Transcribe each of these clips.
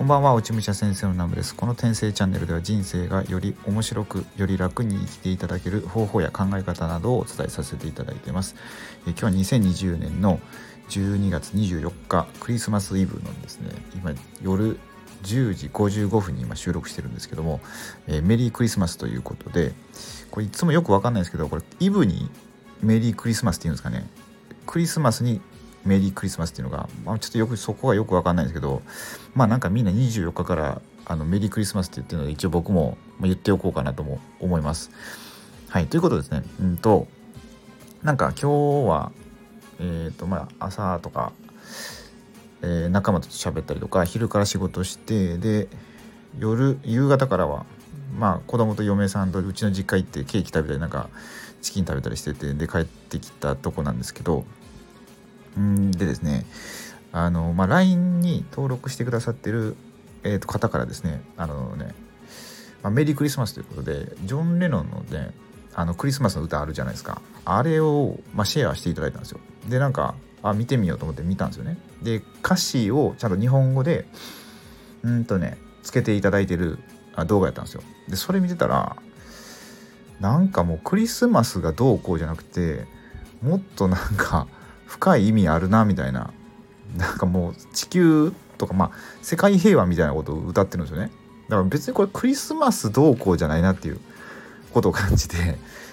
こんばんは、落ち武者先生のナムです。この転生チャンネルでは人生がより面白く、より楽に生きていただける方法や考え方などをお伝えさせていただいています。え今日は2020年の12月24日、クリスマスイブのですね、今夜10時55分に今収録してるんですけども、えー、メリークリスマスということで、これいつもよくわかんないですけど、これイブにメリークリスマスっていうんですかね。クリスマスにメリークリスマスっていうのが、まあ、ちょっとよくそこはよく分かんないんですけどまあなんかみんな24日からあのメリークリスマスって言ってるので一応僕も言っておこうかなとも思います。はいということですねうんとなんか今日はえっ、ー、とまあ朝とか、えー、仲間と喋ったりとか昼から仕事してで夜夕方からはまあ子供と嫁さんとうちの実家行ってケーキ食べたりなんかチキン食べたりしててで帰ってきたとこなんですけどでですねあの、まあ、LINE に登録してくださってる、えー、と方からですねあのね、まあ、メリークリスマスということでジョン・レノンのねあのクリスマスの歌あるじゃないですか。あれを、まあ、シェアしていただいたんですよ。でなんかあ見てみようと思って見たんですよね。で歌詞をちゃんと日本語でうんとねつけていただいてる動画やったんですよ。でそれ見てたらなんかもうクリスマスがどうこうじゃなくてもっとなんか深い意味あるなみたいな。なんかもう地球とかまあ世界平和みたいなことを歌ってるんですよね。だから別にこれクリスマスどうこうじゃないなっていう。ことを感じて。い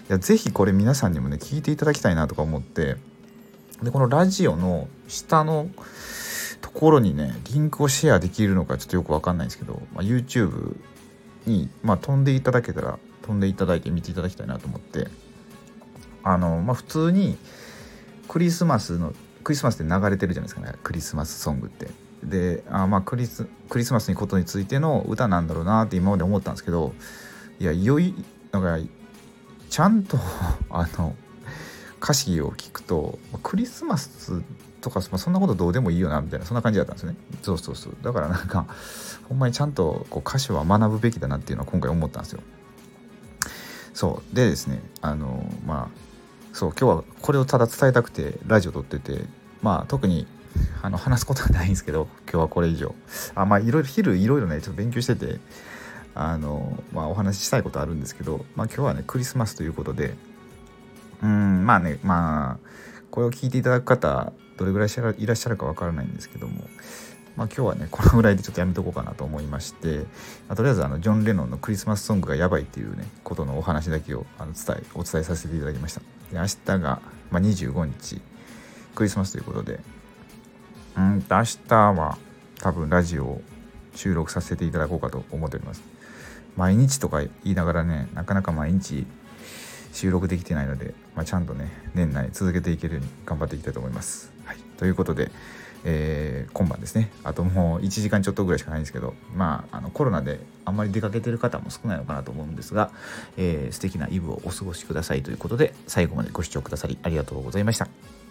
や是非これ皆さんにもね聞いていただきたいなとか思って。でこのラジオの下のところにねリンクをシェアできるのかちょっとよく分かんないんですけど、まあ、YouTube に、まあ、飛んでいただけたら飛んでいただいて見ていただきたいなと思って。あのまあ普通にクリスマスのクリスマスで流れてるじゃないですかね。クリスマスソングって。であまあクリスクリスマスにことについての歌なんだろうなって今まで思ったんですけどいやいよいなんかちゃんと あの歌詞を聞くとクリスマスとか、まあ、そんなことどうでもいいよなみたいなそんな感じだったんですね。そうそうそう。だからなんかほんまにちゃんとこう歌詞は学ぶべきだなっていうのは今回思ったんですよ。そう。でですねあのまあそう今日はこれをただ伝えたくてラジオ撮っててまあ特にあの話すことはないんですけど今日はこれ以上。あまあいろいろ昼いろいろねちょっと勉強しててあのまあお話ししたいことあるんですけどまあ今日はねクリスマスということでうんまあねまあこれを聞いていただく方どれぐらいいらっしゃるかわからないんですけどもまあ、今日はねこのぐらいでちょっとやめとこうかなと思いまして、まあ、とりあえずあのジョン・レノンのクリスマスソングがやばいっていうねことのお話だけをあの伝えお伝えさせていただきました。で明日が、まあ、25日クリスマスということで。うんと明日は多分ラジオを収録させていただこうかと思っております。毎日とか言いながらねなかなか毎日収録できてないので、まあ、ちゃんとね年内続けていけるように頑張っていきたいと思います。はい、ということで、えー、今晩ですねあともう1時間ちょっとぐらいしかないんですけどまああのコロナであんまり出かけてる方も少ないのかなと思うんですが、えー、素敵なイブをお過ごしくださいということで最後までご視聴くださりありがとうございました。